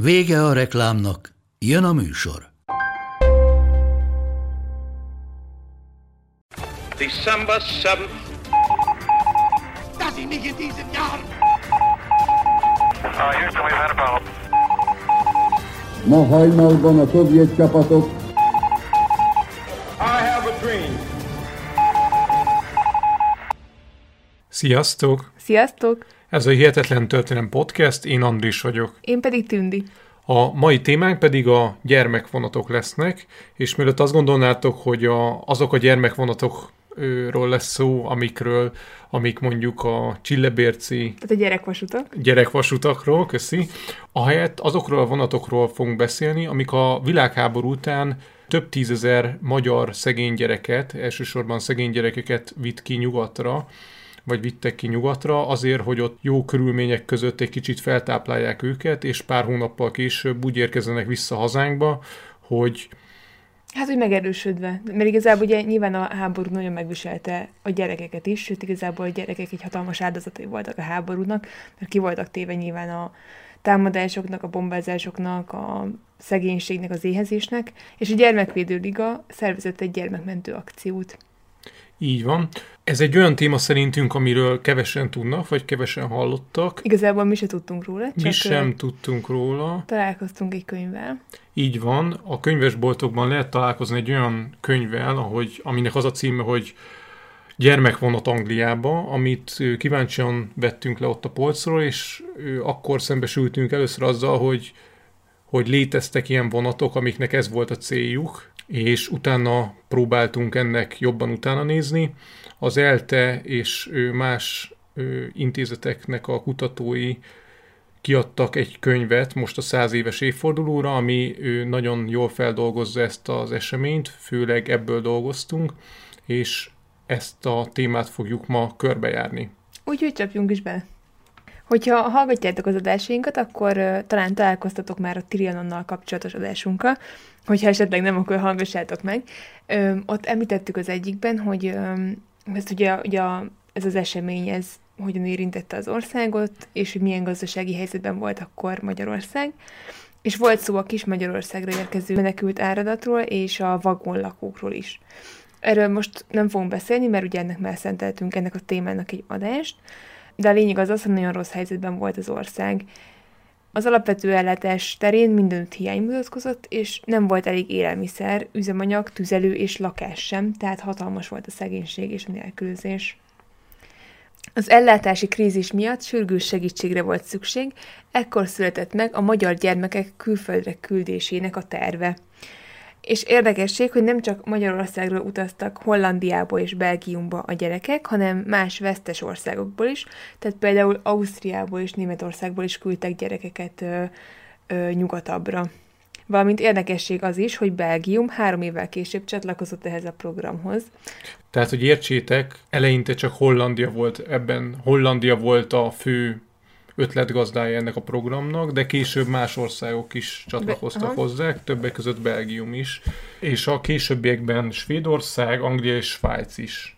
Vége a reklámnak, jön a műsor. December 7th. Dass ich mich in diesem Jahr. Ma hajnalban a szovjet csapatok I have a dream. Sziasztok! Sziasztok! Ez a Hihetetlen Történelem Podcast, én Andris vagyok. Én pedig Tündi. A mai témánk pedig a gyermekvonatok lesznek, és mielőtt azt gondolnátok, hogy a, azok a gyermekvonatokról lesz szó, amikről, amik mondjuk a Csillebérci Tehát a gyerekvasutak. gyerekvasutakról, köszi, ahelyett azokról a vonatokról fogunk beszélni, amik a világháború után több tízezer magyar szegény gyereket, elsősorban szegény gyerekeket vitt ki nyugatra, vagy vittek ki nyugatra, azért, hogy ott jó körülmények között egy kicsit feltáplálják őket, és pár hónappal később úgy érkezzenek vissza hazánkba, hogy Hát, hogy megerősödve. Mert igazából ugye nyilván a háború nagyon megviselte a gyerekeket is, sőt igazából a gyerekek egy hatalmas áldozatai voltak a háborúnak, mert ki voltak téve nyilván a támadásoknak, a bombázásoknak, a szegénységnek, az éhezésnek, és a Gyermekvédő Liga szervezett egy gyermekmentő akciót. Így van. Ez egy olyan téma szerintünk, amiről kevesen tudnak, vagy kevesen hallottak. Igazából mi se tudtunk róla, csak Mi sem tudtunk róla. találkoztunk egy könyvvel. Így van, a könyvesboltokban lehet találkozni egy olyan könyvvel, ahogy, aminek az a címe, hogy Gyermekvonat Angliába, amit kíváncsian vettünk le ott a polcról, és akkor szembesültünk először azzal, hogy, hogy léteztek ilyen vonatok, amiknek ez volt a céljuk, és utána próbáltunk ennek jobban utána nézni. Az ELTE és más intézeteknek a kutatói kiadtak egy könyvet most a száz éves évfordulóra, ami nagyon jól feldolgozza ezt az eseményt, főleg ebből dolgoztunk, és ezt a témát fogjuk ma körbejárni. Úgyhogy csapjunk is bele. Hogyha hallgatjátok az adásainkat, akkor uh, talán találkoztatok már a Trianonnal kapcsolatos adásunkkal, hogyha esetleg nem, akkor hallgassátok meg. Ö, ott említettük az egyikben, hogy ö, ezt ugye, ugye ez az esemény, ez hogyan érintette az országot, és hogy milyen gazdasági helyzetben volt akkor Magyarország. És volt szó a kis Magyarországra érkező menekült áradatról, és a vagonlakókról is. Erről most nem fogunk beszélni, mert ugye ennek már szenteltünk ennek a témának egy adást, de a lényeg az az, hogy nagyon rossz helyzetben volt az ország. Az alapvető ellátás terén mindenütt hiány mutatkozott, és nem volt elég élelmiszer, üzemanyag, tüzelő és lakás sem, tehát hatalmas volt a szegénység és a nélkülözés. Az ellátási krízis miatt sürgős segítségre volt szükség, ekkor született meg a magyar gyermekek külföldre küldésének a terve. És érdekesség, hogy nem csak Magyarországról utaztak Hollandiába és Belgiumba a gyerekek, hanem más vesztes országokból is, tehát például Ausztriából és Németországból is küldtek gyerekeket ö, ö, nyugatabbra. Valamint érdekesség az is, hogy Belgium három évvel később csatlakozott ehhez a programhoz. Tehát, hogy értsétek, eleinte csak Hollandia volt ebben, Hollandia volt a fő ötletgazdája ennek a programnak, de később más országok is csatlakoztak aha. hozzá, többek között Belgium is, és a későbbiekben Svédország, Anglia és Svájc is.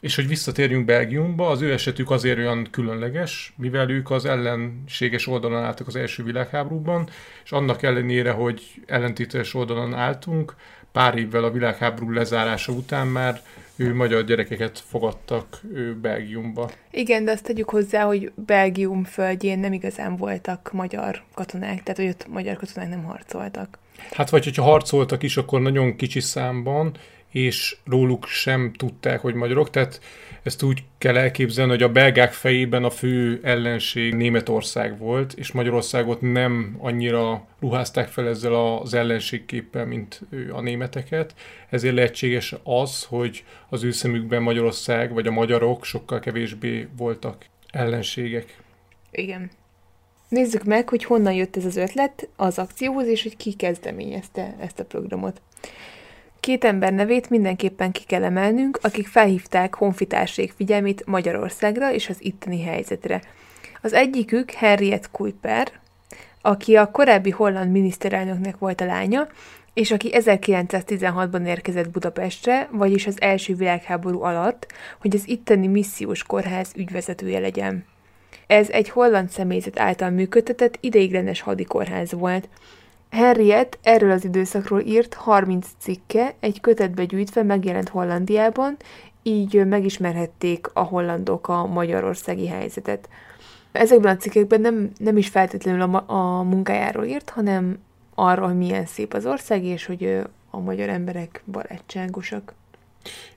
És hogy visszatérjünk Belgiumba, az ő esetük azért olyan különleges, mivel ők az ellenséges oldalon álltak az első világháborúban, és annak ellenére, hogy ellentétes oldalon álltunk, pár évvel a világháború lezárása után már ő magyar gyerekeket fogadtak ő Belgiumba. Igen, de azt tegyük hozzá, hogy Belgium földjén nem igazán voltak magyar katonák, tehát hogy ott magyar katonák nem harcoltak. Hát vagy hogyha harcoltak is, akkor nagyon kicsi számban, és róluk sem tudták, hogy magyarok. Tehát ezt úgy kell elképzelni, hogy a belgák fejében a fő ellenség Németország volt, és Magyarországot nem annyira ruházták fel ezzel az ellenségképpel, mint a németeket. Ezért lehetséges az, hogy az ő szemükben Magyarország vagy a magyarok sokkal kevésbé voltak ellenségek. Igen. Nézzük meg, hogy honnan jött ez az ötlet az akcióhoz, és hogy ki kezdeményezte ezt a programot. Két ember nevét mindenképpen ki kell emelnünk, akik felhívták honfitársék figyelmét Magyarországra és az itteni helyzetre. Az egyikük Henriette Kuiper, aki a korábbi holland miniszterelnöknek volt a lánya, és aki 1916-ban érkezett Budapestre, vagyis az első világháború alatt, hogy az itteni missziós kórház ügyvezetője legyen. Ez egy holland személyzet által működtetett ideiglenes hadikórház volt. Henriette erről az időszakról írt 30 cikke, egy kötetbe gyűjtve megjelent Hollandiában, így megismerhették a hollandok a magyarországi helyzetet. Ezekben a cikkekben nem, nem is feltétlenül a, a munkájáról írt, hanem arról, hogy milyen szép az ország, és hogy a magyar emberek barátságosak.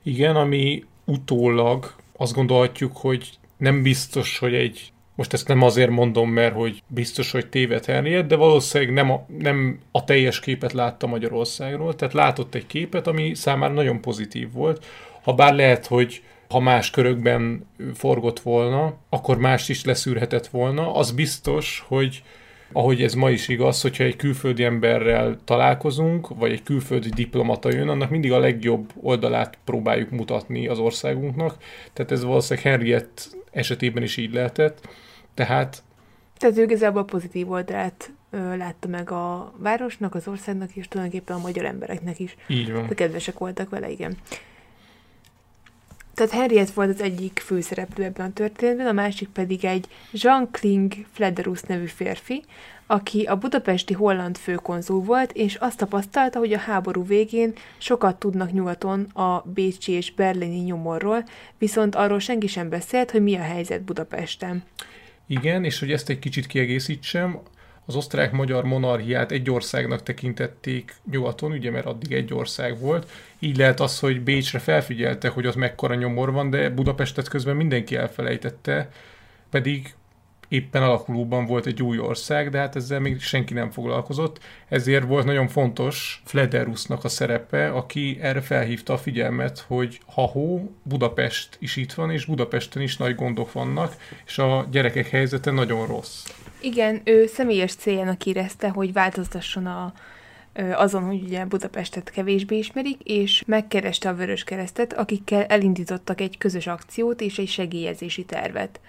Igen, ami utólag azt gondolhatjuk, hogy nem biztos, hogy egy most ezt nem azért mondom, mert hogy biztos, hogy téved Henriette, de valószínűleg nem a, nem a teljes képet látta Magyarországról, tehát látott egy képet, ami számára nagyon pozitív volt. Ha bár lehet, hogy ha más körökben forgott volna, akkor más is leszűrhetett volna. Az biztos, hogy ahogy ez ma is igaz, hogyha egy külföldi emberrel találkozunk, vagy egy külföldi diplomata jön, annak mindig a legjobb oldalát próbáljuk mutatni az országunknak. Tehát ez valószínűleg Henriette esetében is így lehetett. Tehát... Tehát ő igazából pozitív oldalát látta meg a városnak, az országnak, és tulajdonképpen a magyar embereknek is. Így van. De kedvesek voltak vele, igen. Tehát Henriette volt az egyik főszereplő ebben a történetben, a másik pedig egy Jean Kling Flederus nevű férfi, aki a budapesti holland főkonzul volt, és azt tapasztalta, hogy a háború végén sokat tudnak nyugaton a bécsi és berlini nyomorról, viszont arról senki sem beszélt, hogy mi a helyzet Budapesten. Igen, és hogy ezt egy kicsit kiegészítsem, az osztrák-magyar monarchiát egy országnak tekintették nyugaton, ugye, mert addig egy ország volt. Így lehet az, hogy Bécsre felfigyelte, hogy az mekkora nyomor van, de Budapestet közben mindenki elfelejtette, pedig éppen alakulóban volt egy új ország, de hát ezzel még senki nem foglalkozott. Ezért volt nagyon fontos Flederusnak a szerepe, aki erre felhívta a figyelmet, hogy ha-hó, Budapest is itt van, és Budapesten is nagy gondok vannak, és a gyerekek helyzete nagyon rossz. Igen, ő személyes céljának érezte, hogy változtasson a, azon, hogy ugye Budapestet kevésbé ismerik, és megkereste a Vörös Keresztet, akikkel elindítottak egy közös akciót és egy segélyezési tervet.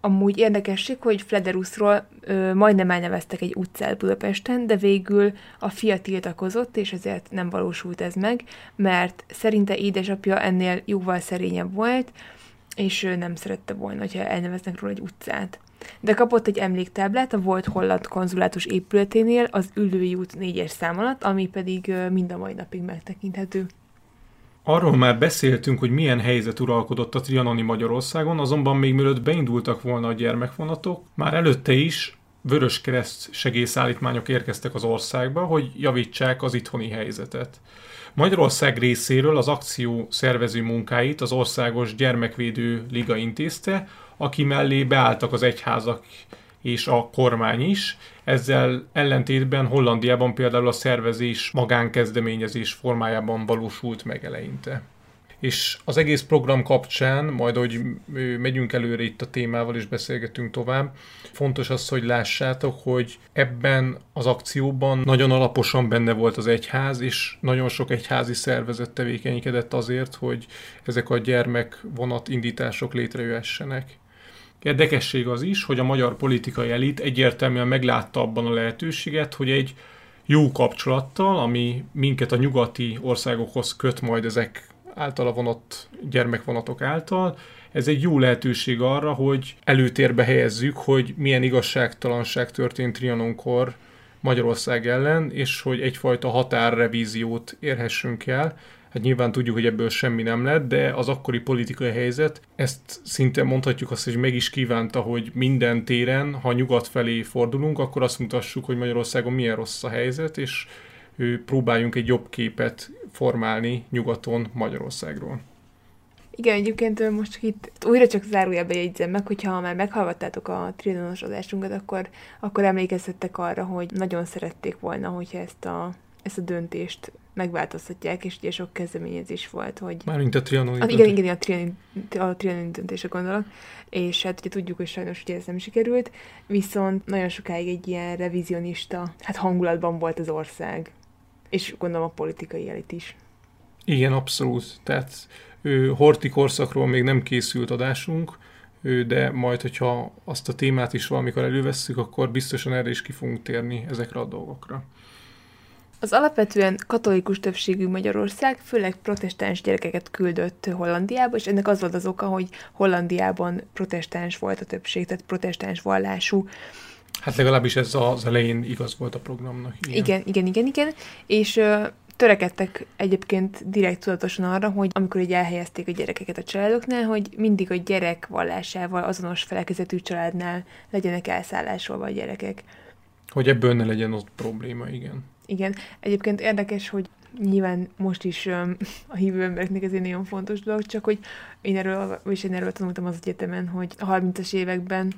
Amúgy érdekesség, hogy Flederusról ö, majdnem elneveztek egy utcát Budapesten, de végül a fia tiltakozott, és ezért nem valósult ez meg, mert szerinte édesapja ennél jóval szerényebb volt, és ő nem szerette volna, hogyha elneveznek róla egy utcát. De kapott egy emléktáblát a volt holland konzulátus épületénél az Ülői út 4-es szám alatt, ami pedig mind a mai napig megtekinthető. Arról már beszéltünk, hogy milyen helyzet uralkodott a trianoni Magyarországon, azonban még mielőtt beindultak volna a gyermekvonatok, már előtte is vöröskereszt segélyszállítmányok érkeztek az országba, hogy javítsák az itthoni helyzetet. Magyarország részéről az akció szervező munkáit az Országos Gyermekvédő Liga intézte, aki mellé beálltak az egyházak és a kormány is. Ezzel ellentétben Hollandiában például a szervezés magánkezdeményezés formájában valósult meg eleinte. És az egész program kapcsán, majd hogy megyünk előre itt a témával és beszélgetünk tovább, fontos az, hogy lássátok, hogy ebben az akcióban nagyon alaposan benne volt az egyház, és nagyon sok egyházi szervezet tevékenykedett azért, hogy ezek a gyermekvonat indítások létrejöhessenek. Érdekesség az is, hogy a magyar politikai elit egyértelműen meglátta abban a lehetőséget, hogy egy jó kapcsolattal, ami minket a nyugati országokhoz köt majd ezek általa vonott gyermekvonatok által, ez egy jó lehetőség arra, hogy előtérbe helyezzük, hogy milyen igazságtalanság történt Trianonkor Magyarország ellen, és hogy egyfajta határrevíziót érhessünk el, Hát nyilván tudjuk, hogy ebből semmi nem lett, de az akkori politikai helyzet, ezt szinte mondhatjuk azt, hogy meg is kívánta, hogy minden téren, ha nyugat felé fordulunk, akkor azt mutassuk, hogy Magyarországon milyen rossz a helyzet, és próbáljunk egy jobb képet formálni nyugaton Magyarországról. Igen, egyébként most itt újra csak zárójelbe jegyzem meg, hogyha már meghallgattátok a triadonos adásunkat, akkor, akkor emlékeztettek arra, hogy nagyon szerették volna, hogyha ezt a ezt a döntést megváltoztatják, és ugye sok kezdeményezés volt, hogy... Mármint a trianoni Ah, igen, igen, a trianon, a trianon döntésre gondolok, és hát ugye tudjuk, hogy sajnos ugye ez nem sikerült, viszont nagyon sokáig egy ilyen revizionista hát hangulatban volt az ország, és gondolom a politikai elit is. Igen, abszolút. Tehát ő, horti korszakról még nem készült adásunk, ő, de majd, hogyha azt a témát is valamikor elővesszük, akkor biztosan erre is ki fogunk térni ezekre a dolgokra. Az alapvetően katolikus többségű Magyarország főleg protestáns gyerekeket küldött Hollandiába, és ennek az volt az oka, hogy Hollandiában protestáns volt a többség, tehát protestáns vallású. Hát legalábbis ez az elején igaz volt a programnak. Igen, igen, igen, igen. igen. És ö, törekedtek egyébként direkt tudatosan arra, hogy amikor így elhelyezték a gyerekeket a családoknál, hogy mindig a gyerek vallásával azonos felekezetű családnál legyenek elszállásolva a gyerekek. Hogy ebből ne legyen ott probléma, igen. Igen, egyébként érdekes, hogy nyilván most is um, a hívő embereknek ez egy nagyon fontos dolog, csak hogy én erről, és én erről tanultam az egyetemen, hogy a 30-as években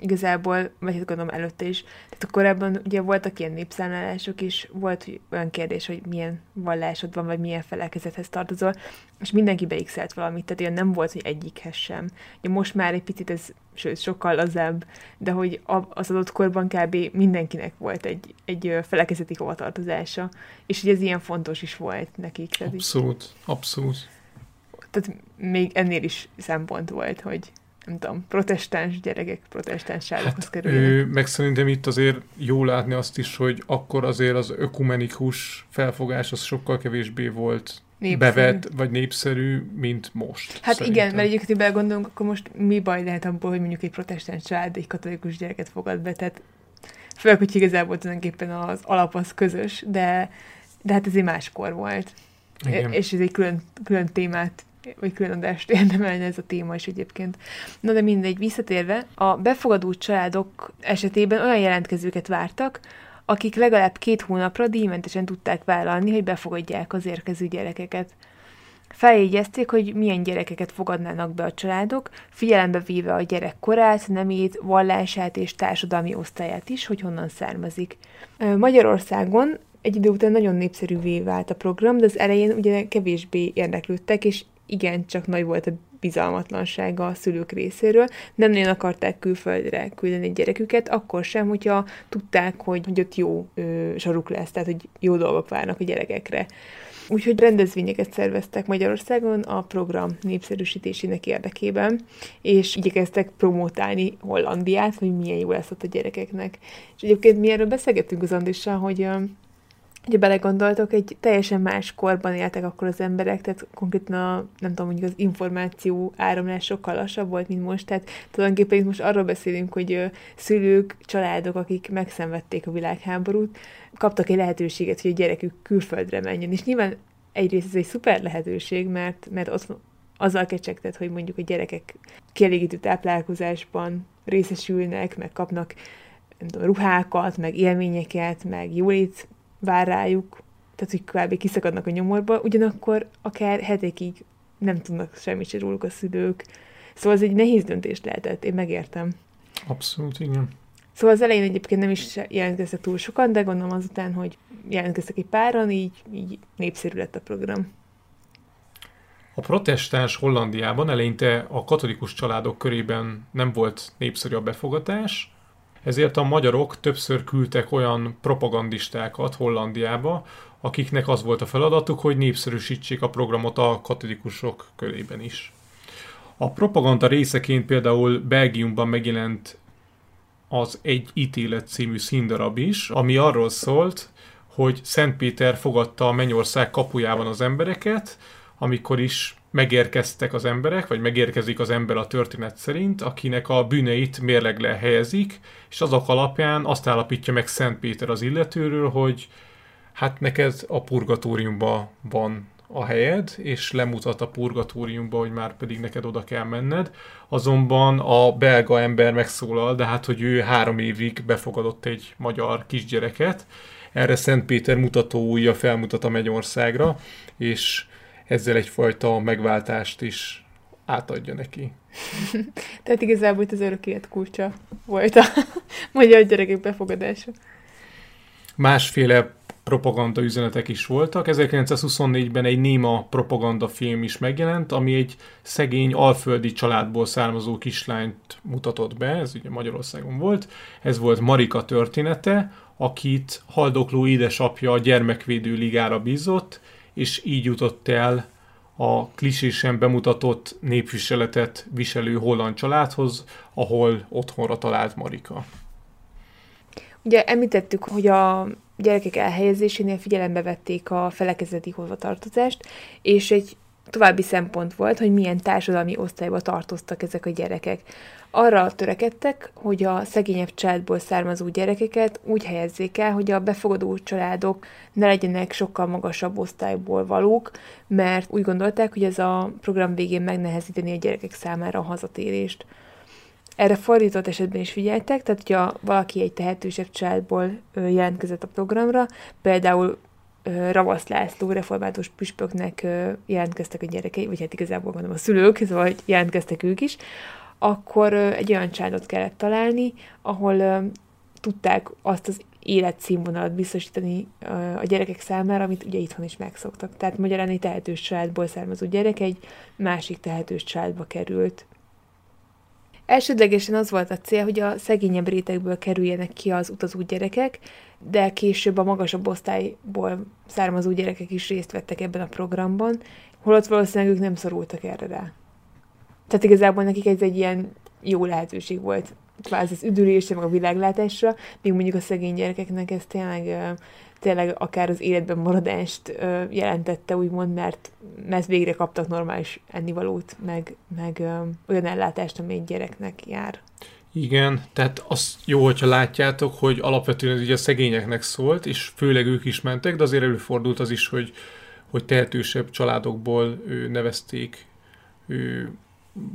igazából, vagy hát gondolom előtte is, tehát korábban ugye voltak ilyen népszámlálások, és volt olyan kérdés, hogy milyen vallásod van, vagy milyen felekezethez tartozol, és mindenki beixelt valamit, tehát ilyen nem volt, hogy egyikhez sem. Ugye most már egy picit ez, sőt, sokkal lazább, de hogy az adott korban kb. mindenkinek volt egy, egy felekezeti hovatartozása, és hogy ez ilyen fontos is volt nekik. Tehát abszolút, abszolút. Tehát még ennél is szempont volt, hogy nem tudom, protestáns gyerekek protestáns sávokhoz hát, kerüljenek. Meg szerintem itt azért jó látni azt is, hogy akkor azért az ökumenikus felfogás az sokkal kevésbé volt népszerű. bevett, vagy népszerű, mint most. Hát szerintem. igen, mert egyébként belegondolunk, akkor most mi baj lehet abból, hogy mondjuk egy protestáns család egy katolikus gyereket fogad be, tehát főleg, hogy igazából tulajdonképpen az alap az közös, de, de hát ez egy máskor volt. Igen. És ez egy külön, külön témát vagy külön adást érdemelne ez a téma is egyébként. Na de mindegy, visszatérve, a befogadó családok esetében olyan jelentkezőket vártak, akik legalább két hónapra díjmentesen tudták vállalni, hogy befogadják az érkező gyerekeket. Feljegyezték, hogy milyen gyerekeket fogadnának be a családok, figyelembe véve a gyerek korát, nemét, vallását és társadalmi osztályát is, hogy honnan származik. Magyarországon egy idő után nagyon népszerűvé vált a program, de az elején ugye kevésbé érdeklődtek, és igen, csak nagy volt a bizalmatlansága a szülők részéről. Nem nagyon akarták külföldre küldeni gyereküket, akkor sem, hogyha tudták, hogy, hogy ott jó ö, saruk lesz, tehát hogy jó dolgok várnak a gyerekekre. Úgyhogy rendezvényeket szerveztek Magyarországon a program népszerűsítésének érdekében, és igyekeztek promotálni Hollandiát, hogy milyen jó lesz ott a gyerekeknek. És egyébként mi erről beszélgettünk az Andissal, hogy Ugye belegondoltok, egy teljesen más korban éltek akkor az emberek, tehát konkrétan a, nem tudom, mondjuk az információ áramlás sokkal lassabb volt, mint most, tehát tulajdonképpen itt most arról beszélünk, hogy szülők, családok, akik megszenvedték a világháborút, kaptak egy lehetőséget, hogy a gyerekük külföldre menjen, és nyilván egyrészt ez egy szuper lehetőség, mert, mert ott azzal kecsegtet, hogy mondjuk a gyerekek kielégítő táplálkozásban részesülnek, meg kapnak nem tudom, ruhákat, meg élményeket, meg jólét vár rájuk, tehát hogy kb. kiszakadnak a nyomorba, ugyanakkor akár hetekig nem tudnak semmit se róluk a szülők. Szóval ez egy nehéz döntés lehetett, én megértem. Abszolút, igen. Szóval az elején egyébként nem is jelentkeztek túl sokan, de gondolom azután, hogy jelentkeztek egy páran, így, így népszerű lett a program. A protestáns Hollandiában eleinte a katolikus családok körében nem volt népszerű a befogatás, ezért a magyarok többször küldtek olyan propagandistákat Hollandiába, akiknek az volt a feladatuk, hogy népszerűsítsék a programot a katolikusok körében is. A propaganda részeként például Belgiumban megjelent az Egy ítélet című színdarab is, ami arról szólt, hogy Szent Péter fogadta a Mennyország kapujában az embereket, amikor is megérkeztek az emberek, vagy megérkezik az ember a történet szerint, akinek a bűneit mérlegre helyezik, és azok alapján azt állapítja meg Szent Péter az illetőről, hogy hát neked a purgatóriumban van a helyed, és lemutat a purgatóriumba, hogy már pedig neked oda kell menned. Azonban a belga ember megszólal, de hát, hogy ő három évig befogadott egy magyar kisgyereket. Erre Szent Péter mutató újja felmutat a Mennyországra, és ezzel egyfajta megváltást is átadja neki. Tehát igazából itt az örök élet kulcsa volt a magyar gyerekek befogadása. Másféle propaganda üzenetek is voltak. 1924-ben egy néma propaganda film is megjelent, ami egy szegény alföldi családból származó kislányt mutatott be, ez ugye Magyarországon volt. Ez volt Marika története, akit haldokló édesapja a gyermekvédő ligára bízott, és így jutott el a klisésen bemutatott népviseletet viselő holland családhoz, ahol otthonra talált Marika. Ugye említettük, hogy a gyerekek elhelyezésénél figyelembe vették a felekezeti hovatartozást, és egy további szempont volt, hogy milyen társadalmi osztályba tartoztak ezek a gyerekek. Arra törekedtek, hogy a szegényebb családból származó gyerekeket úgy helyezzék el, hogy a befogadó családok ne legyenek sokkal magasabb osztályból valók, mert úgy gondolták, hogy ez a program végén megnehezíteni a gyerekek számára a hazatérést. Erre fordított esetben is figyeltek, tehát hogyha valaki egy tehetősebb családból jelentkezett a programra, például Ravasz László református püspöknek jelentkeztek a gyerekei, vagy hát igazából gondolom a szülők, szóval jelentkeztek ők is, akkor egy olyan családot kellett találni, ahol tudták azt az életszínvonalat biztosítani a gyerekek számára, amit ugye itthon is megszoktak. Tehát magyarán egy tehetős családból származó gyerek egy másik tehetős családba került. Elsődlegesen az volt a cél, hogy a szegényebb rétegből kerüljenek ki az utazó gyerekek, de később a magasabb osztályból származó gyerekek is részt vettek ebben a programban, holott valószínűleg ők nem szorultak erre rá. Tehát igazából nekik ez egy ilyen jó lehetőség volt kvázi az üdülésre, meg a világlátásra, még mondjuk a szegény gyerekeknek ez tényleg, tényleg akár az életben maradást jelentette, úgymond, mert, mert végre kaptak normális ennivalót, meg, meg olyan ellátást, ami egy gyereknek jár. Igen, tehát az jó, hogyha látjátok, hogy alapvetően ez ugye a szegényeknek szólt, és főleg ők is mentek, de azért előfordult az is, hogy, hogy tehetősebb családokból ő, nevezték ő,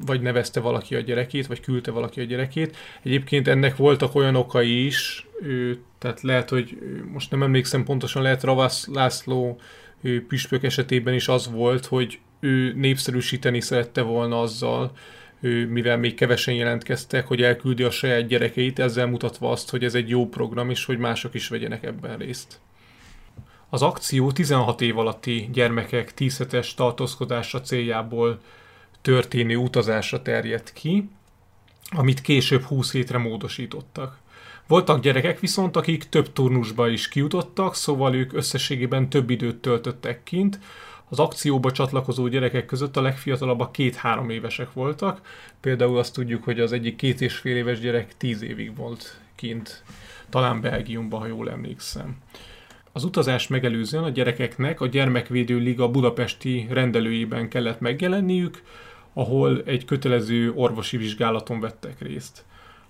vagy nevezte valaki a gyerekét, vagy küldte valaki a gyerekét. Egyébként ennek voltak olyan okai is, ő, tehát lehet, hogy most nem emlékszem pontosan, lehet Ravasz László ő, püspök esetében is az volt, hogy ő népszerűsíteni szerette volna azzal, ő, mivel még kevesen jelentkeztek, hogy elküldi a saját gyerekeit, ezzel mutatva azt, hogy ez egy jó program, és hogy mások is vegyenek ebben részt. Az akció 16 év alatti gyermekek 10 hetes tartózkodása céljából történő utazásra terjedt ki, amit később 20 hétre módosítottak. Voltak gyerekek viszont, akik több turnusba is kijutottak, szóval ők összességében több időt töltöttek kint. Az akcióba csatlakozó gyerekek között a legfiatalabbak két-három évesek voltak. Például azt tudjuk, hogy az egyik két és fél éves gyerek tíz évig volt kint, talán Belgiumban, ha jól emlékszem. Az utazás megelőzően a gyerekeknek a Gyermekvédő Liga budapesti rendelőjében kellett megjelenniük, ahol egy kötelező orvosi vizsgálaton vettek részt.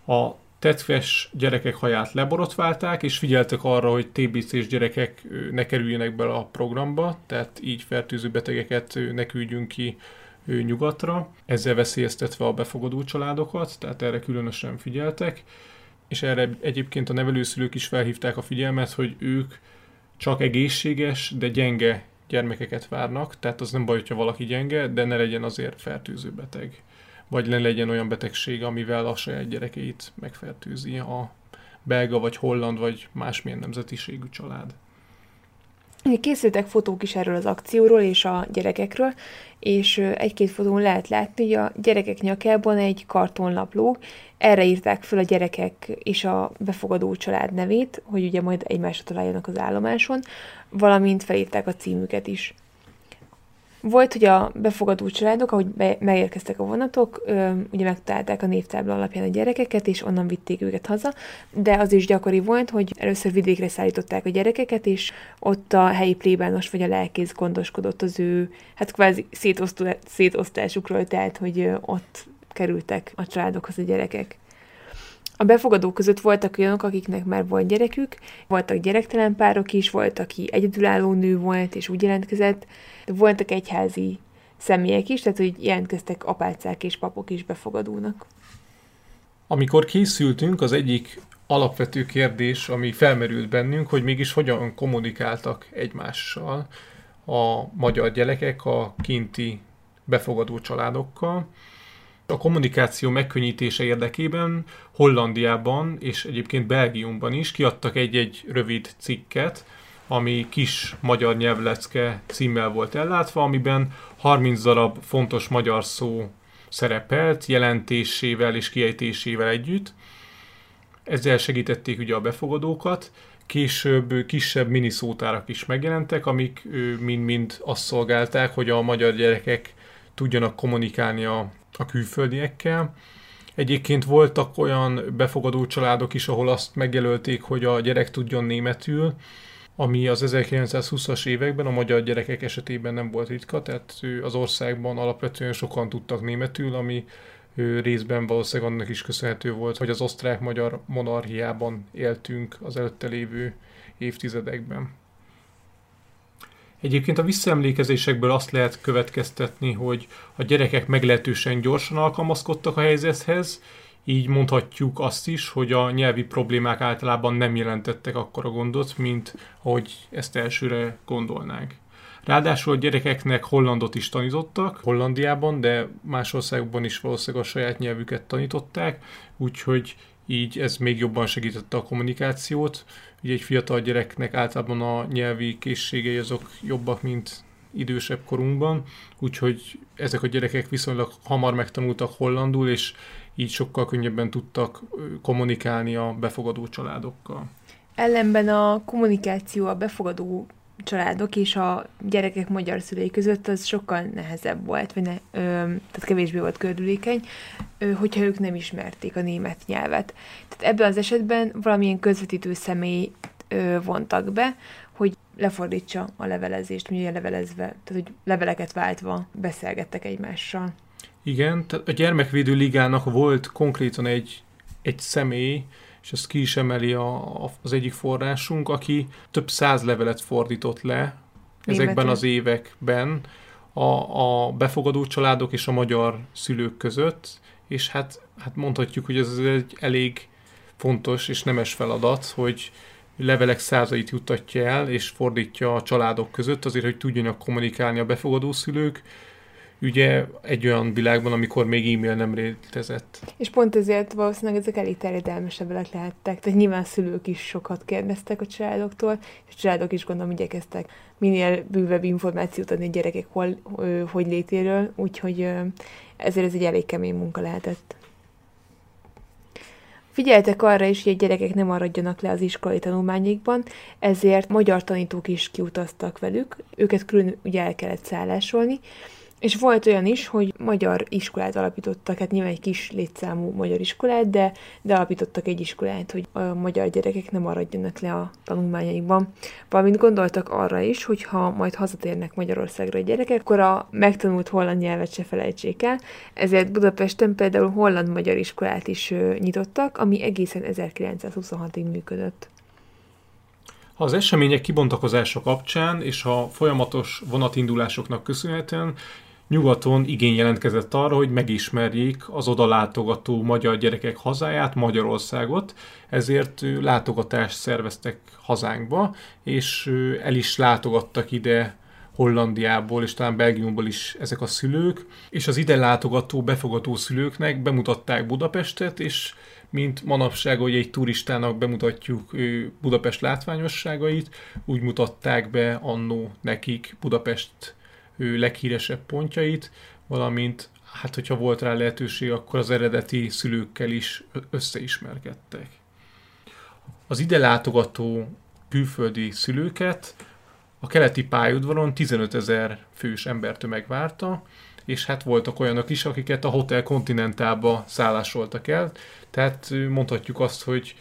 A tetves gyerekek haját leborotválták, és figyeltek arra, hogy TBC-s gyerekek ne kerüljenek bele a programba, tehát így fertőző betegeket ne küldjünk ki nyugatra, ezzel veszélyeztetve a befogadó családokat, tehát erre különösen figyeltek, és erre egyébként a nevelőszülők is felhívták a figyelmet, hogy ők csak egészséges, de gyenge gyermekeket várnak, tehát az nem baj, hogyha valaki gyenge, de ne legyen azért fertőző beteg. Vagy ne legyen olyan betegség, amivel a saját gyerekeit megfertőzi a belga, vagy holland, vagy másmilyen nemzetiségű család. Készültek fotók is erről az akcióról és a gyerekekről, és egy-két fotón lehet látni, hogy a gyerekek nyakában egy kartonlapló, erre írták fel a gyerekek és a befogadó család nevét, hogy ugye majd egymásra találjanak az állomáson, valamint felírták a címüket is. Volt, hogy a befogadó családok, ahogy be, megérkeztek a vonatok, ö, ugye megtalálták a névtábla alapján a gyerekeket, és onnan vitték őket haza, de az is gyakori volt, hogy először vidékre szállították a gyerekeket, és ott a helyi plébános vagy a lelkész gondoskodott az ő, hát kvázi szétosztásukról, tehát, hogy ott kerültek a családokhoz a gyerekek. A befogadók között voltak olyanok, akiknek már volt gyerekük, voltak gyerektelen párok is, volt, aki egyedülálló nő volt, és úgy jelentkezett, de voltak egyházi személyek is, tehát hogy jelentkeztek apácák és papok is befogadónak. Amikor készültünk, az egyik alapvető kérdés, ami felmerült bennünk, hogy mégis hogyan kommunikáltak egymással a magyar gyerekek a kinti befogadó családokkal, a kommunikáció megkönnyítése érdekében Hollandiában és egyébként Belgiumban is kiadtak egy-egy rövid cikket, ami kis magyar nyelvlecke címmel volt ellátva, amiben 30 darab fontos magyar szó szerepelt, jelentésével és kiejtésével együtt. Ezzel segítették ugye a befogadókat, később kisebb miniszótárak is megjelentek, amik mind-mind azt szolgálták, hogy a magyar gyerekek tudjanak kommunikálni a, a külföldiekkel. Egyébként voltak olyan befogadó családok is, ahol azt megjelölték, hogy a gyerek tudjon németül, ami az 1920-as években a magyar gyerekek esetében nem volt ritka, tehát az országban alapvetően sokan tudtak németül, ami részben valószínűleg annak is köszönhető volt, hogy az osztrák-magyar monarchiában éltünk az előtte lévő évtizedekben. Egyébként a visszaemlékezésekből azt lehet következtetni, hogy a gyerekek meglehetősen gyorsan alkalmazkodtak a helyzethez, így mondhatjuk azt is, hogy a nyelvi problémák általában nem jelentettek akkora gondot, mint ahogy ezt elsőre gondolnánk. Ráadásul a gyerekeknek hollandot is tanítottak, Hollandiában, de más országokban is valószínűleg a saját nyelvüket tanították, úgyhogy így ez még jobban segítette a kommunikációt. Ugye egy fiatal gyereknek általában a nyelvi készségei azok jobbak, mint idősebb korunkban, úgyhogy ezek a gyerekek viszonylag hamar megtanultak hollandul, és így sokkal könnyebben tudtak kommunikálni a befogadó családokkal. Ellenben a kommunikáció a befogadó családok és a gyerekek magyar szülei között az sokkal nehezebb volt, vagy ne, ö, tehát kevésbé volt gördülékeny, ö, hogyha ők nem ismerték a német nyelvet. Tehát ebben az esetben valamilyen közvetítő személy ö, vontak be, hogy lefordítsa a levelezést, mondjuk levelezve, tehát hogy leveleket váltva beszélgettek egymással. Igen, tehát a Gyermekvédő Ligának volt konkrétan egy, egy személy, és ezt ki is emeli a, a, az egyik forrásunk, aki több száz levelet fordított le Németül. ezekben az években a, a befogadó családok és a magyar szülők között, és hát, hát mondhatjuk, hogy ez egy elég fontos és nemes feladat, hogy levelek százait juttatja el, és fordítja a családok között, azért, hogy tudjanak kommunikálni a befogadó szülők, ugye egy olyan világban, amikor még e-mail nem létezett. És pont ezért valószínűleg ezek elég terjedelmesebbek lehettek. Tehát nyilván szülők is sokat kérdeztek a családoktól, és a családok is gondolom igyekeztek minél bővebb információt adni a gyerekek hol, hogy létéről, úgyhogy ezért ez egy elég kemény munka lehetett. Figyeltek arra is, hogy a gyerekek nem maradjanak le az iskolai tanulmányikban, ezért magyar tanítók is kiutaztak velük, őket külön ugye el kellett szállásolni, és volt olyan is, hogy magyar iskolát alapítottak, hát nyilván egy kis létszámú magyar iskolát, de, de alapítottak egy iskolát, hogy a magyar gyerekek nem maradjanak le a tanulmányaikban. Valamint gondoltak arra is, hogy ha majd hazatérnek Magyarországra a gyerekek, akkor a megtanult holland nyelvet se felejtsék el, ezért Budapesten például holland-magyar iskolát is nyitottak, ami egészen 1926-ig működött. Az események kibontakozása kapcsán és a folyamatos vonatindulásoknak köszönhetően nyugaton igény jelentkezett arra, hogy megismerjék az oda látogató magyar gyerekek hazáját, Magyarországot, ezért látogatást szerveztek hazánkba, és el is látogattak ide Hollandiából és talán Belgiumból is ezek a szülők, és az ide látogató, befogadó szülőknek bemutatták Budapestet, és mint manapság, hogy egy turistának bemutatjuk Budapest látványosságait, úgy mutatták be annó nekik Budapest leghíresebb pontjait, valamint hát hogyha volt rá lehetőség, akkor az eredeti szülőkkel is összeismerkedtek. Az ide látogató külföldi szülőket a keleti pályaudvaron 15 ezer fős embertömeg várta, és hát voltak olyanok is, akiket a Hotel Continentalba szállásoltak el, tehát mondhatjuk azt, hogy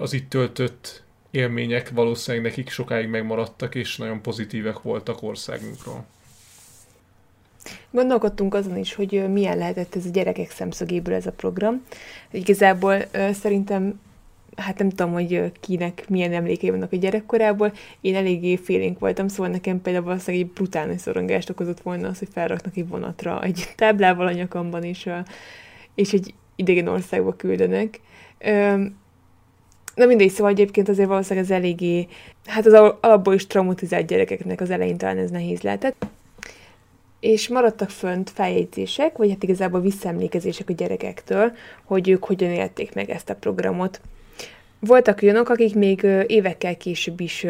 az itt töltött élmények valószínűleg nekik sokáig megmaradtak, és nagyon pozitívek voltak országunkról. Gondolkodtunk azon is, hogy milyen lehetett ez a gyerekek szemszögéből ez a program. Igazából szerintem hát nem tudom, hogy kinek milyen emlékei vannak a gyerekkorából. Én eléggé félénk voltam, szóval nekem például valószínűleg egy brutális szorongást okozott volna az, hogy felraknak egy vonatra egy táblával a nyakamban, és, és egy idegen országba küldenek. Na mindegy, szóval egyébként azért valószínűleg ez eléggé, hát az alapból is traumatizált gyerekeknek az elején talán ez nehéz lehetett és maradtak fönt feljegyzések, vagy hát igazából visszaemlékezések a gyerekektől, hogy ők hogyan élték meg ezt a programot. Voltak olyanok, akik még évekkel később is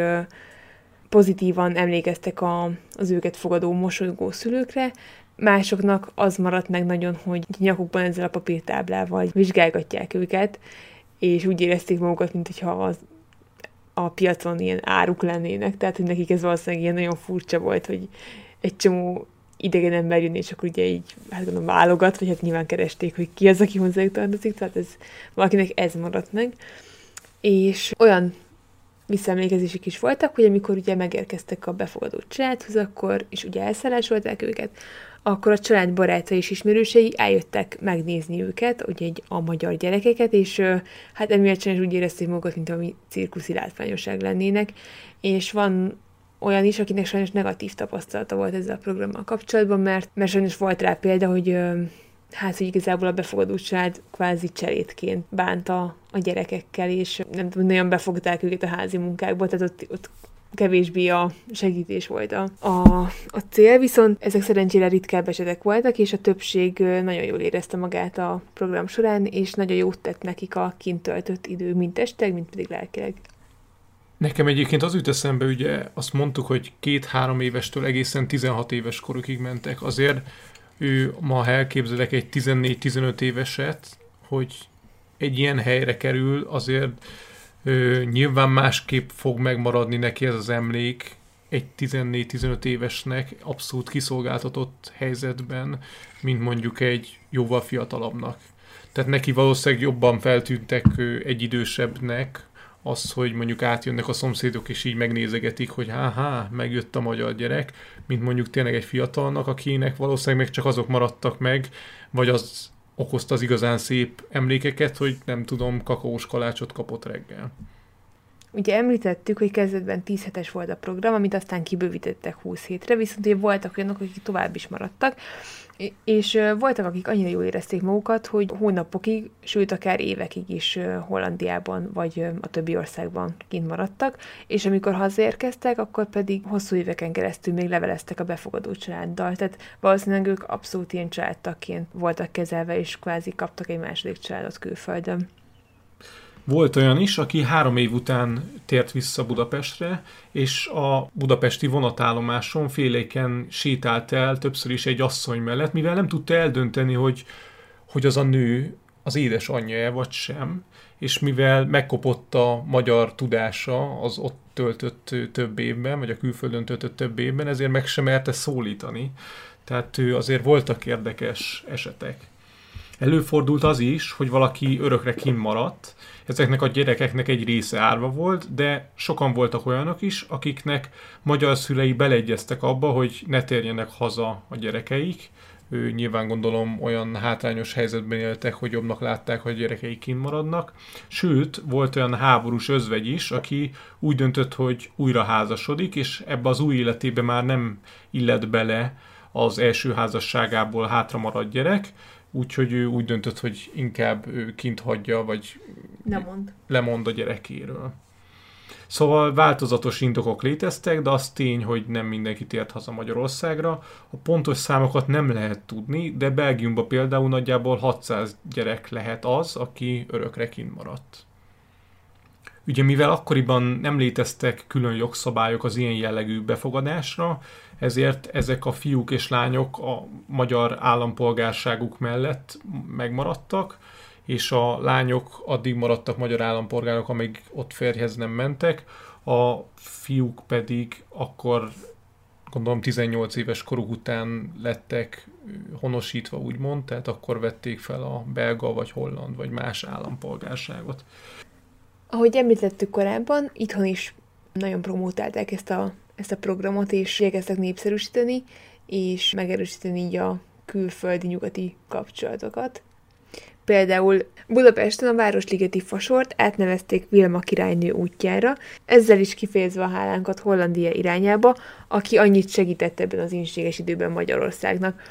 pozitívan emlékeztek a, az őket fogadó mosolygó szülőkre, másoknak az maradt meg nagyon, hogy nyakukban ezzel a papírtáblával vizsgálgatják őket, és úgy érezték magukat, mint hogyha az a piacon ilyen áruk lennének, tehát hogy nekik ez valószínűleg ilyen nagyon furcsa volt, hogy egy csomó idegen ember jön, és akkor ugye így, hát gondolom, válogat, vagy hát nyilván keresték, hogy ki az, aki hozzájuk tartozik, tehát ez valakinek ez maradt meg. És olyan visszaemlékezések is voltak, hogy amikor ugye megérkeztek a befogadó családhoz, akkor, és ugye elszállásolták őket, akkor a család barátai és ismerősei eljöttek megnézni őket, ugye egy, a magyar gyerekeket, és hát emiatt is úgy érezték magukat, mint ami cirkuszi látványosság lennének, és van olyan is, akinek sajnos negatív tapasztalata volt ezzel a programmal kapcsolatban, mert, mert sajnos volt rá példa, hogy hát, hogy igazából a befogadó kvázi cserétként bánta a gyerekekkel, és nem tudom, nagyon befogták őket a házi munkákból, tehát ott, ott kevésbé a segítés volt a, a, a cél, viszont ezek szerencsére ritkább esetek voltak, és a többség nagyon jól érezte magát a program során, és nagyon jót tett nekik a kint töltött idő, mint testeg, mint pedig lelkileg. Nekem egyébként az jut eszembe, ugye azt mondtuk, hogy két-három évestől egészen 16 éves korukig mentek. Azért ő ma, elképzelek egy 14-15 éveset, hogy egy ilyen helyre kerül, azért ő, nyilván másképp fog megmaradni neki ez az emlék egy 14-15 évesnek abszolút kiszolgáltatott helyzetben, mint mondjuk egy jóval fiatalabbnak. Tehát neki valószínűleg jobban feltűntek egy idősebbnek, az, hogy mondjuk átjönnek a szomszédok, és így megnézegetik, hogy há, megjött a magyar gyerek, mint mondjuk tényleg egy fiatalnak, akinek valószínűleg még csak azok maradtak meg, vagy az okozta az igazán szép emlékeket, hogy nem tudom, kakaós kalácsot kapott reggel. Ugye említettük, hogy kezdetben 10 hetes volt a program, amit aztán kibővítettek 20 hétre, viszont ugye voltak olyanok, akik tovább is maradtak, és voltak, akik annyira jól érezték magukat, hogy hónapokig, sőt akár évekig is Hollandiában vagy a többi országban kint maradtak, és amikor hazaérkeztek, akkor pedig hosszú éveken keresztül még leveleztek a befogadó családdal. Tehát valószínűleg ők abszolút ilyen családtakként voltak kezelve, és kvázi kaptak egy második családot külföldön. Volt olyan is, aki három év után tért vissza Budapestre, és a budapesti vonatállomáson féléken sétált el többször is egy asszony mellett, mivel nem tudta eldönteni, hogy, hogy az a nő az édesanyja vagy sem, és mivel megkopott a magyar tudása az ott töltött több évben, vagy a külföldön töltött több évben, ezért meg sem merte szólítani. Tehát ő azért voltak érdekes esetek. Előfordult az is, hogy valaki örökre kimaradt, ezeknek a gyerekeknek egy része árva volt, de sokan voltak olyanok is, akiknek magyar szülei beleegyeztek abba, hogy ne térjenek haza a gyerekeik, ő nyilván gondolom olyan hátrányos helyzetben éltek, hogy jobbnak látták, hogy a gyerekeik kint maradnak. Sőt, volt olyan háborús özvegy is, aki úgy döntött, hogy újra házasodik, és ebbe az új életébe már nem illet bele az első házasságából hátra maradt gyerek, úgyhogy ő úgy döntött, hogy inkább ő kint hagyja, vagy Lemond. lemond a gyerekéről. Szóval változatos indokok léteztek, de az tény, hogy nem mindenki tért haza Magyarországra. A pontos számokat nem lehet tudni, de Belgiumban például nagyjából 600 gyerek lehet az, aki örökre kint maradt. Ugye mivel akkoriban nem léteztek külön jogszabályok az ilyen jellegű befogadásra, ezért ezek a fiúk és lányok a magyar állampolgárságuk mellett megmaradtak, és a lányok addig maradtak magyar állampolgárok, amíg ott férjhez nem mentek, a fiúk pedig akkor gondolom 18 éves koruk után lettek honosítva, úgymond, tehát akkor vették fel a belga, vagy holland, vagy más állampolgárságot. Ahogy említettük korábban, itthon is nagyon promótálták ezt a, ezt a programot, és elkezdtek népszerűsíteni, és megerősíteni így a külföldi nyugati kapcsolatokat. Például Budapesten a Városligeti Fasort átnevezték Vilma királynő útjára, ezzel is kifejezve a hálánkat Hollandia irányába, aki annyit segített ebben az inséges időben Magyarországnak.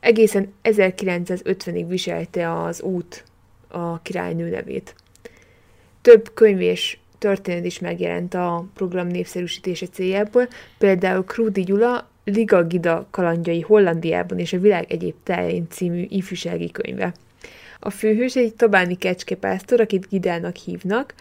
Egészen 1950-ig viselte az út a királynő nevét. Több könyv és történet is megjelent a program népszerűsítése céljából, például Krúdi Gyula Liga Gida kalandjai Hollandiában és a világ egyéb tájain című ifjúsági könyve. A főhős egy tobáni kecskepásztor, akit Gidának hívnak,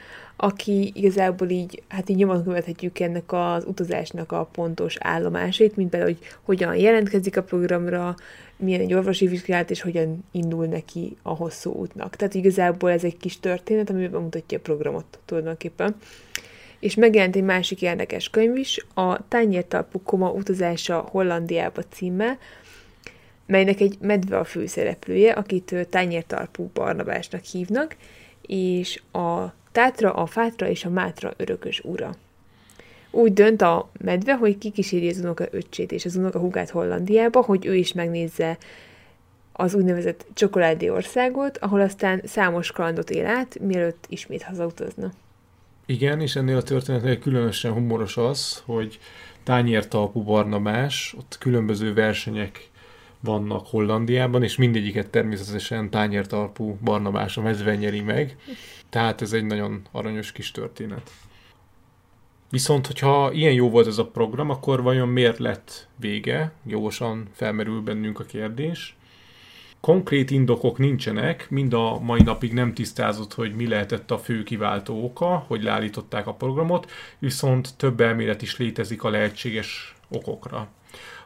aki igazából így, hát így nyomon követhetjük ennek az utazásnak a pontos állomásait, mint például, hogy hogyan jelentkezik a programra, milyen egy orvosi vizsgálat, és hogyan indul neki a hosszú útnak. Tehát igazából ez egy kis történet, ami bemutatja a programot tulajdonképpen. És megjelent egy másik érdekes könyv is, a Tányértalpú Koma utazása Hollandiába címmel, melynek egy medve a főszereplője, akit Tányértalpú Barnabásnak hívnak, és a Tátra, a Fátra és a Mátra örökös ura. Úgy dönt a medve, hogy kikíséri az unoka öccsét és az unoka hugát Hollandiába, hogy ő is megnézze az úgynevezett csokoládé országot, ahol aztán számos kalandot él át, mielőtt ismét hazautazna. Igen, és ennél a történetnél különösen humoros az, hogy tányértalpú Barnabás, ott különböző versenyek vannak Hollandiában, és mindegyiket természetesen tányértalpú Barnabás a mezve nyeri meg. Tehát ez egy nagyon aranyos kis történet. Viszont, hogyha ilyen jó volt ez a program, akkor vajon miért lett vége? Jósan felmerül bennünk a kérdés. Konkrét indokok nincsenek, mind a mai napig nem tisztázott, hogy mi lehetett a fő kiváltó oka, hogy leállították a programot, viszont több elmélet is létezik a lehetséges okokra.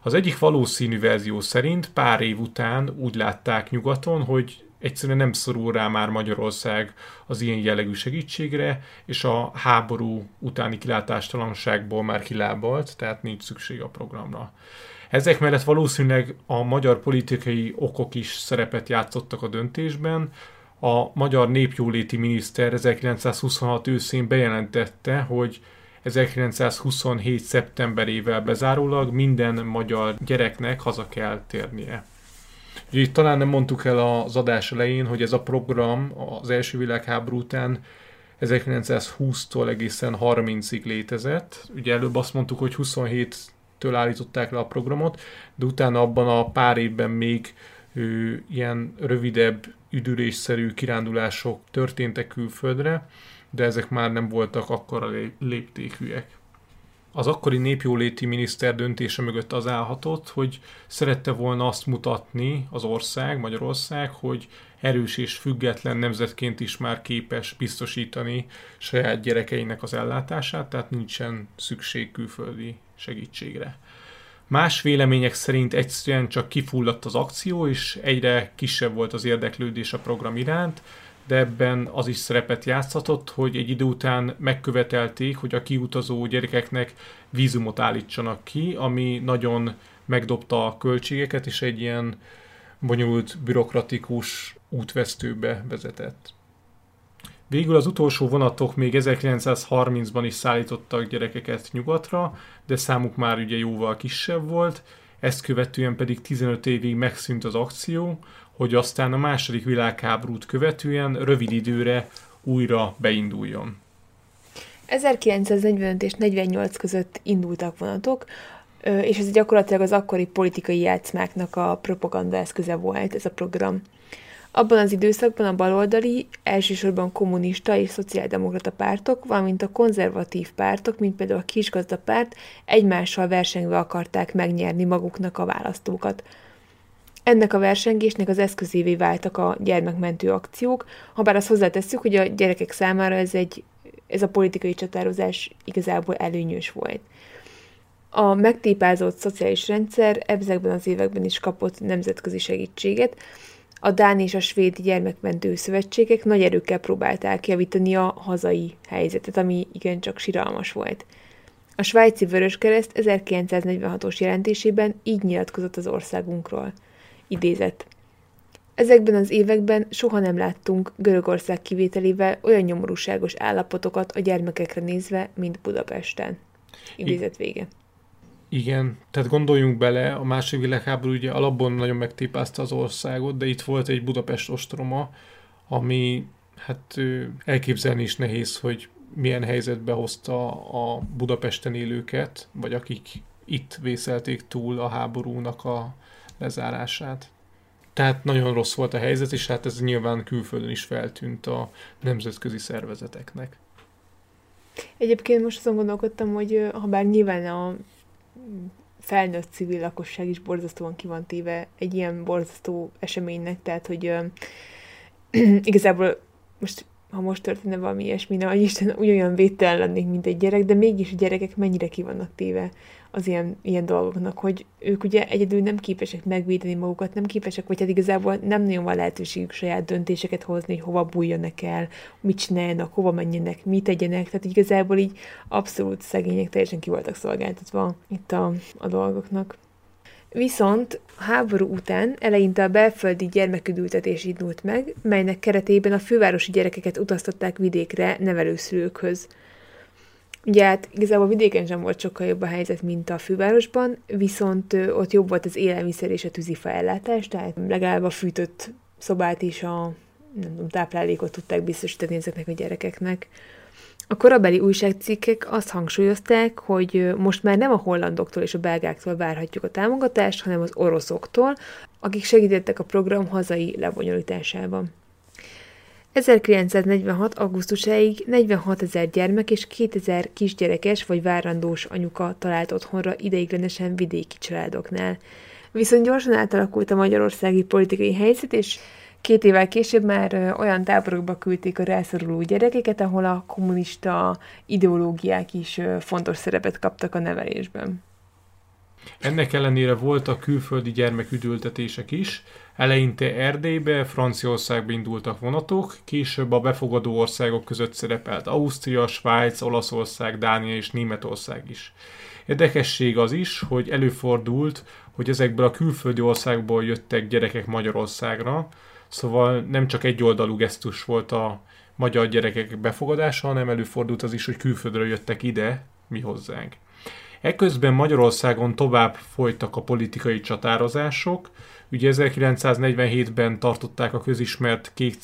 Az egyik valószínű verzió szerint pár év után úgy látták nyugaton, hogy egyszerűen nem szorul rá már Magyarország az ilyen jellegű segítségre, és a háború utáni kilátástalanságból már kilábalt, tehát nincs szükség a programra. Ezek mellett valószínűleg a magyar politikai okok is szerepet játszottak a döntésben. A magyar népjóléti miniszter 1926 őszén bejelentette, hogy 1927. szeptemberével bezárólag minden magyar gyereknek haza kell térnie. Ugye talán nem mondtuk el az adás elején, hogy ez a program az első világháború után 1920-tól egészen 30-ig létezett. Ugye előbb azt mondtuk, hogy 27-től állították le a programot, de utána abban a pár évben még ő, ilyen rövidebb, üdülésszerű kirándulások történtek külföldre, de ezek már nem voltak akkora léptékűek. Az akkori népjóléti miniszter döntése mögött az állhatott, hogy szerette volna azt mutatni az ország, Magyarország, hogy erős és független nemzetként is már képes biztosítani saját gyerekeinek az ellátását, tehát nincsen szükség külföldi segítségre. Más vélemények szerint egyszerűen csak kifulladt az akció, és egyre kisebb volt az érdeklődés a program iránt, de ebben az is szerepet játszhatott, hogy egy idő után megkövetelték, hogy a kiutazó gyerekeknek vízumot állítsanak ki, ami nagyon megdobta a költségeket, és egy ilyen bonyolult, bürokratikus útvesztőbe vezetett. Végül az utolsó vonatok még 1930-ban is szállítottak gyerekeket nyugatra, de számuk már ugye jóval kisebb volt, ezt követően pedig 15 évig megszűnt az akció, hogy aztán a második világháborút követően rövid időre újra beinduljon. 1945 és 48 között indultak vonatok, és ez gyakorlatilag az akkori politikai játszmáknak a propaganda eszköze volt ez a program. Abban az időszakban a baloldali, elsősorban kommunista és szociáldemokrata pártok, valamint a konzervatív pártok, mint például a kisgazda párt, egymással versengve akarták megnyerni maguknak a választókat. Ennek a versengésnek az eszközévé váltak a gyermekmentő akciók, ha bár azt hozzátesszük, hogy a gyerekek számára ez, egy, ez a politikai csatározás igazából előnyös volt. A megtépázott szociális rendszer ezekben az években is kapott nemzetközi segítséget, a Dán és a Svéd gyermekmentő szövetségek nagy erőkkel próbálták javítani a hazai helyzetet, ami igencsak siralmas volt. A svájci Vöröskereszt 1946-os jelentésében így nyilatkozott az országunkról. Idézett. Ezekben az években soha nem láttunk Görögország kivételével olyan nyomorúságos állapotokat a gyermekekre nézve, mint Budapesten. Idézet vége. Igen, tehát gondoljunk bele, a második világháború ugye alapból nagyon megtépázta az országot, de itt volt egy Budapest ostroma, ami hát elképzelni is nehéz, hogy milyen helyzetbe hozta a Budapesten élőket, vagy akik itt vészelték túl a háborúnak a lezárását. Tehát nagyon rossz volt a helyzet, és hát ez nyilván külföldön is feltűnt a nemzetközi szervezeteknek. Egyébként most azon gondolkodtam, hogy ha bár nyilván a felnőtt civil lakosság is borzasztóan ki van téve egy ilyen borzasztó eseménynek, tehát hogy igazából most ha most történne valami ilyesmi, hogy Isten ugyanolyan védtelen lennék, mint egy gyerek, de mégis a gyerekek mennyire ki vannak téve az ilyen, ilyen dolgoknak, hogy ők ugye egyedül nem képesek megvédeni magukat, nem képesek, vagy hát igazából nem nagyon van lehetőségük saját döntéseket hozni, hogy hova bújjanak el, mit csináljanak, hova menjenek, mit tegyenek, tehát igazából így abszolút szegények teljesen ki voltak szolgáltatva itt a, a dolgoknak. Viszont a háború után eleinte a belföldi gyermeküdültetés indult meg, melynek keretében a fővárosi gyerekeket utaztatták vidékre nevelőszülőkhöz. Ugye hát igazából vidéken sem volt sokkal jobb a helyzet, mint a fővárosban, viszont ott jobb volt az élelmiszer és a tűzifa ellátás, tehát legalább a fűtött szobát is a nem tudom, táplálékot tudták biztosítani ezeknek a gyerekeknek. A korabeli újságcikkek azt hangsúlyozták, hogy most már nem a hollandoktól és a belgáktól várhatjuk a támogatást, hanem az oroszoktól, akik segítettek a program hazai lebonyolításában. 1946. augusztusáig 46 ezer gyermek és 2000 kisgyerekes vagy várandós anyuka talált otthonra ideiglenesen vidéki családoknál. Viszont gyorsan átalakult a magyarországi politikai helyzet, és Két évvel később már olyan táborokba küldték a rászoruló gyerekeket, ahol a kommunista ideológiák is fontos szerepet kaptak a nevelésben. Ennek ellenére voltak külföldi gyermeküdültetések is. Eleinte Erdélybe, Franciaországba indultak vonatok, később a befogadó országok között szerepelt Ausztria, Svájc, Olaszország, Dánia és Németország is. Érdekesség az is, hogy előfordult, hogy ezekből a külföldi országból jöttek gyerekek Magyarországra, Szóval nem csak egy oldalú gesztus volt a magyar gyerekek befogadása, hanem előfordult az is, hogy külföldről jöttek ide, mi hozzánk. Ekközben Magyarországon tovább folytak a politikai csatározások, ugye 1947-ben tartották a közismert kék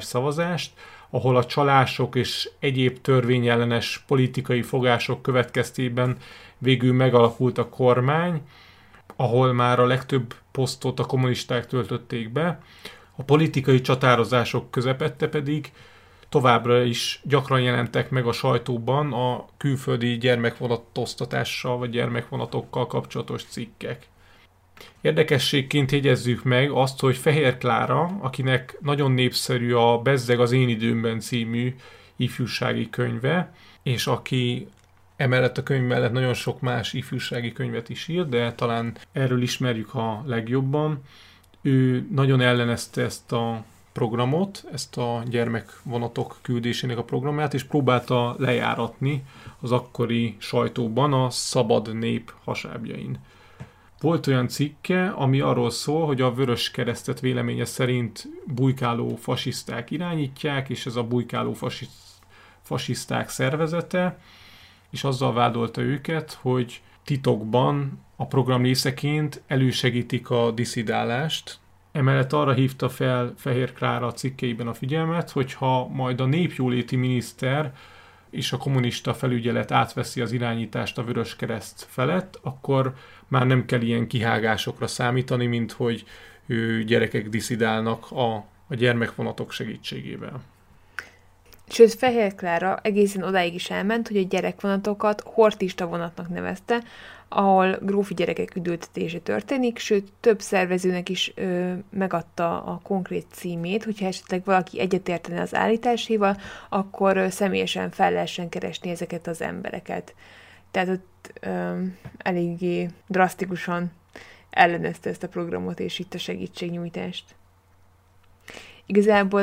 szavazást, ahol a csalások és egyéb törvényellenes politikai fogások következtében végül megalakult a kormány, ahol már a legtöbb posztot a kommunisták töltötték be. A politikai csatározások közepette pedig továbbra is gyakran jelentek meg a sajtóban a külföldi gyermekvonatoztatással vagy gyermekvonatokkal kapcsolatos cikkek. Érdekességként jegyezzük meg azt, hogy Fehér Klára, akinek nagyon népszerű a Bezzeg az én időmben című ifjúsági könyve, és aki emellett a könyv mellett nagyon sok más ifjúsági könyvet is írt, de talán erről ismerjük a legjobban ő nagyon ellenezte ezt a programot, ezt a gyermekvonatok küldésének a programját, és próbálta lejáratni az akkori sajtóban a szabad nép hasábjain. Volt olyan cikke, ami arról szól, hogy a vörös keresztet véleménye szerint bujkáló fasiszták irányítják, és ez a bujkáló fasiszták szervezete, és azzal vádolta őket, hogy titokban a program részeként elősegítik a diszidálást. Emellett arra hívta fel Fehér Klára a cikkeiben a figyelmet, hogyha majd a népjóléti miniszter és a kommunista felügyelet átveszi az irányítást a Vörös Kereszt felett, akkor már nem kell ilyen kihágásokra számítani, mint hogy gyerekek diszidálnak a, a gyermekvonatok segítségével. Sőt, Fehér Klára egészen odáig is elment, hogy a gyerekvonatokat hortista vonatnak nevezte, ahol grófi gyerekek üdültetése történik, sőt, több szervezőnek is ö, megadta a konkrét címét, hogyha esetleg valaki egyetértene az állításéval, akkor ö, személyesen fel lehessen keresni ezeket az embereket. Tehát ott ö, eléggé drasztikusan ellenezte ezt a programot, és itt a segítségnyújtást. Igazából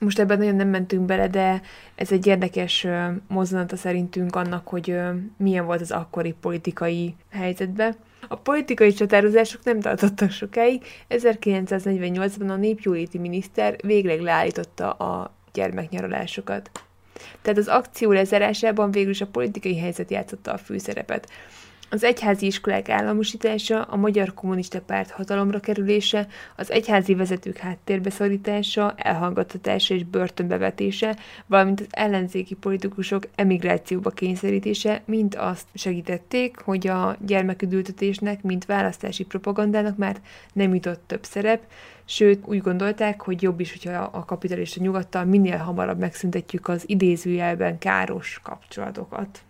most ebben nagyon nem mentünk bele, de ez egy érdekes mozzanata szerintünk annak, hogy milyen volt az akkori politikai helyzetben. A politikai csatározások nem tartottak sokáig. 1948-ban a népjóléti miniszter végleg leállította a gyermeknyaralásokat. Tehát az akció lezárásában végül is a politikai helyzet játszotta a főszerepet. Az egyházi iskolák államosítása, a Magyar Kommunista Párt hatalomra kerülése, az egyházi vezetők háttérbe szorítása, elhallgattatása és börtönbevetése, valamint az ellenzéki politikusok emigrációba kényszerítése mind azt segítették, hogy a gyermeküdültetésnek, mint választási propagandának már nem jutott több szerep, sőt úgy gondolták, hogy jobb is, hogyha a kapitalista nyugattal minél hamarabb megszüntetjük az idézőjelben káros kapcsolatokat.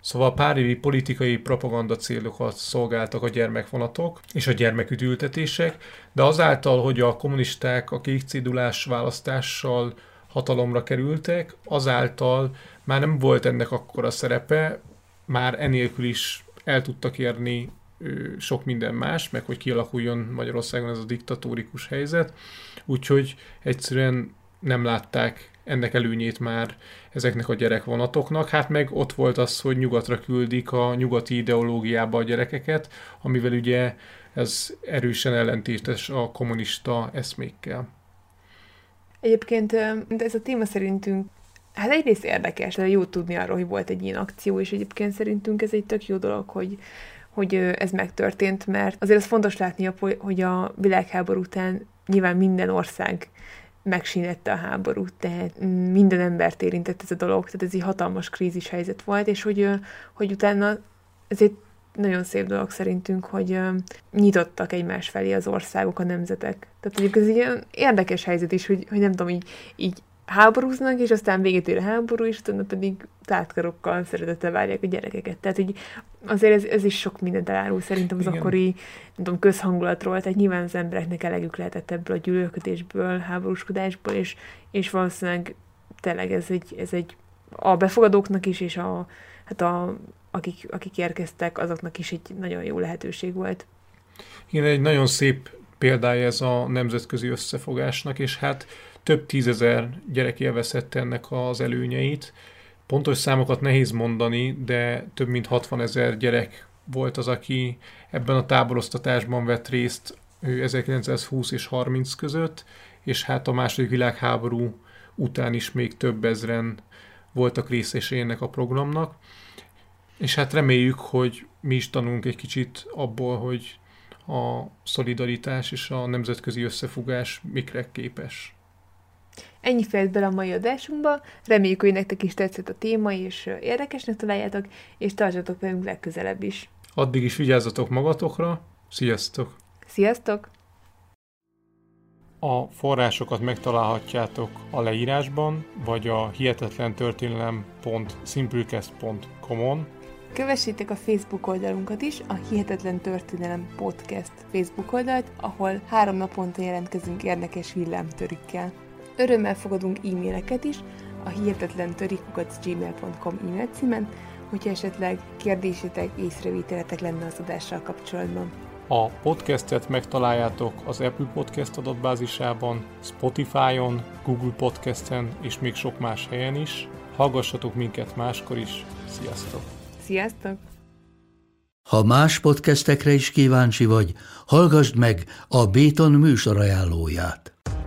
Szóval pár évi politikai propaganda célokat szolgáltak a gyermekvonatok és a gyermeküdültetések, de azáltal, hogy a kommunisták a kék cédulás választással hatalomra kerültek, azáltal már nem volt ennek akkora szerepe, már enélkül is el tudtak érni sok minden más, meg hogy kialakuljon Magyarországon ez a diktatórikus helyzet, úgyhogy egyszerűen nem látták ennek előnyét már ezeknek a gyerekvonatoknak. Hát meg ott volt az, hogy nyugatra küldik a nyugati ideológiába a gyerekeket, amivel ugye ez erősen ellentétes a kommunista eszmékkel. Egyébként ez a téma szerintünk Hát egyrészt érdekes, de jó tudni arról, hogy volt egy ilyen akció, és egyébként szerintünk ez egy tök jó dolog, hogy, hogy ez megtörtént, mert azért az fontos látni, hogy a világháború után nyilván minden ország megsínette a háborút, tehát minden embert érintett ez a dolog, tehát ez egy hatalmas krízis helyzet volt, és hogy, hogy utána ez egy nagyon szép dolog szerintünk, hogy nyitottak egymás felé az országok, a nemzetek. Tehát mondjuk ez egy ilyen érdekes helyzet is, hogy, hogy nem tudom, így, így háborúznak, és aztán véget ér a háború, és utána pedig tátkarokkal szeretettel várják a gyerekeket. Tehát, hogy azért ez, ez is sok mindent elárul szerintem az Igen. akkori nem tudom, közhangulatról, tehát nyilván az embereknek elegük lehetett ebből a gyűlölködésből, háborúskodásból, és, és valószínűleg tényleg ez egy, ez egy a befogadóknak is, és a, hát a, akik, akik érkeztek, azoknak is egy nagyon jó lehetőség volt. Igen, egy nagyon szép példája ez a nemzetközi összefogásnak, és hát több tízezer gyerek élvezhette ennek az előnyeit. Pontos számokat nehéz mondani, de több mint 60 ezer gyerek volt az, aki ebben a táborosztatásban vett részt 1920 és 30 között, és hát a második világháború után is még több ezren voltak részesei a programnak. És hát reméljük, hogy mi is tanulunk egy kicsit abból, hogy a szolidaritás és a nemzetközi összefogás mikre képes. Ennyi fért bele a mai adásunkba, reméljük, hogy nektek is tetszett a téma, és érdekesnek találjátok, és tartsatok velünk legközelebb is. Addig is vigyázzatok magatokra, sziasztok! Sziasztok! A forrásokat megtalálhatjátok a leírásban, vagy a hihetetlentörténelem.simplecast.com-on. Kövessétek a Facebook oldalunkat is, a Hihetetlen Történelem Podcast Facebook oldalt, ahol három naponta jelentkezünk érdekes villámtörükkel. Örömmel fogadunk e-maileket is a hihetetlen gmail.com e-mail címen, hogyha esetleg kérdésetek, észrevételetek lenne az adással kapcsolatban. A podcastet megtaláljátok az Apple Podcast adatbázisában, Spotify-on, Google Podcast-en és még sok más helyen is. Hallgassatok minket máskor is. Sziasztok! Sziasztok! Ha más podcastekre is kíváncsi vagy, hallgassd meg a Béton műsor ajánlóját.